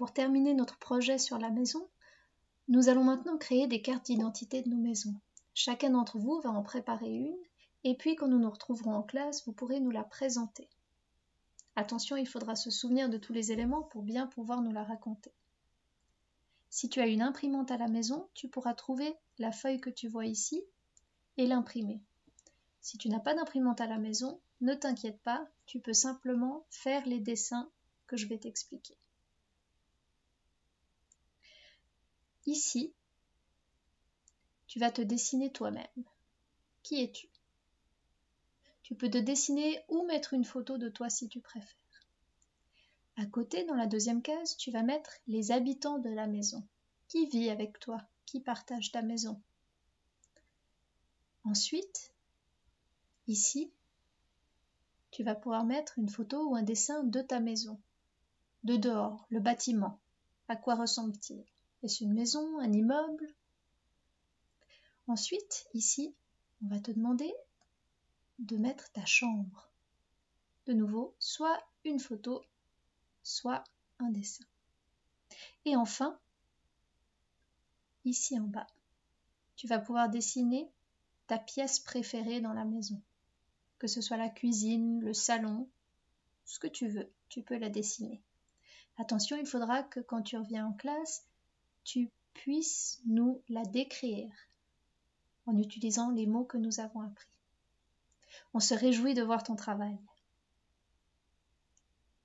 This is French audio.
Pour terminer notre projet sur la maison, nous allons maintenant créer des cartes d'identité de nos maisons. Chacun d'entre vous va en préparer une, et puis quand nous nous retrouverons en classe, vous pourrez nous la présenter. Attention, il faudra se souvenir de tous les éléments pour bien pouvoir nous la raconter. Si tu as une imprimante à la maison, tu pourras trouver la feuille que tu vois ici et l'imprimer. Si tu n'as pas d'imprimante à la maison, ne t'inquiète pas, tu peux simplement faire les dessins que je vais t'expliquer. Ici, tu vas te dessiner toi-même. Qui es-tu? Tu peux te dessiner ou mettre une photo de toi si tu préfères. À côté, dans la deuxième case, tu vas mettre les habitants de la maison. Qui vit avec toi? Qui partage ta maison? Ensuite, ici, tu vas pouvoir mettre une photo ou un dessin de ta maison, de dehors, le bâtiment. À quoi ressemble-t-il? Est-ce une maison, un immeuble? Ensuite, ici, on va te demander de mettre ta chambre. De nouveau, soit une photo, soit un dessin. Et enfin, ici en bas, tu vas pouvoir dessiner ta pièce préférée dans la maison. Que ce soit la cuisine, le salon, ce que tu veux, tu peux la dessiner. Attention, il faudra que quand tu reviens en classe, tu puisses nous la décrire en utilisant les mots que nous avons appris. On se réjouit de voir ton travail.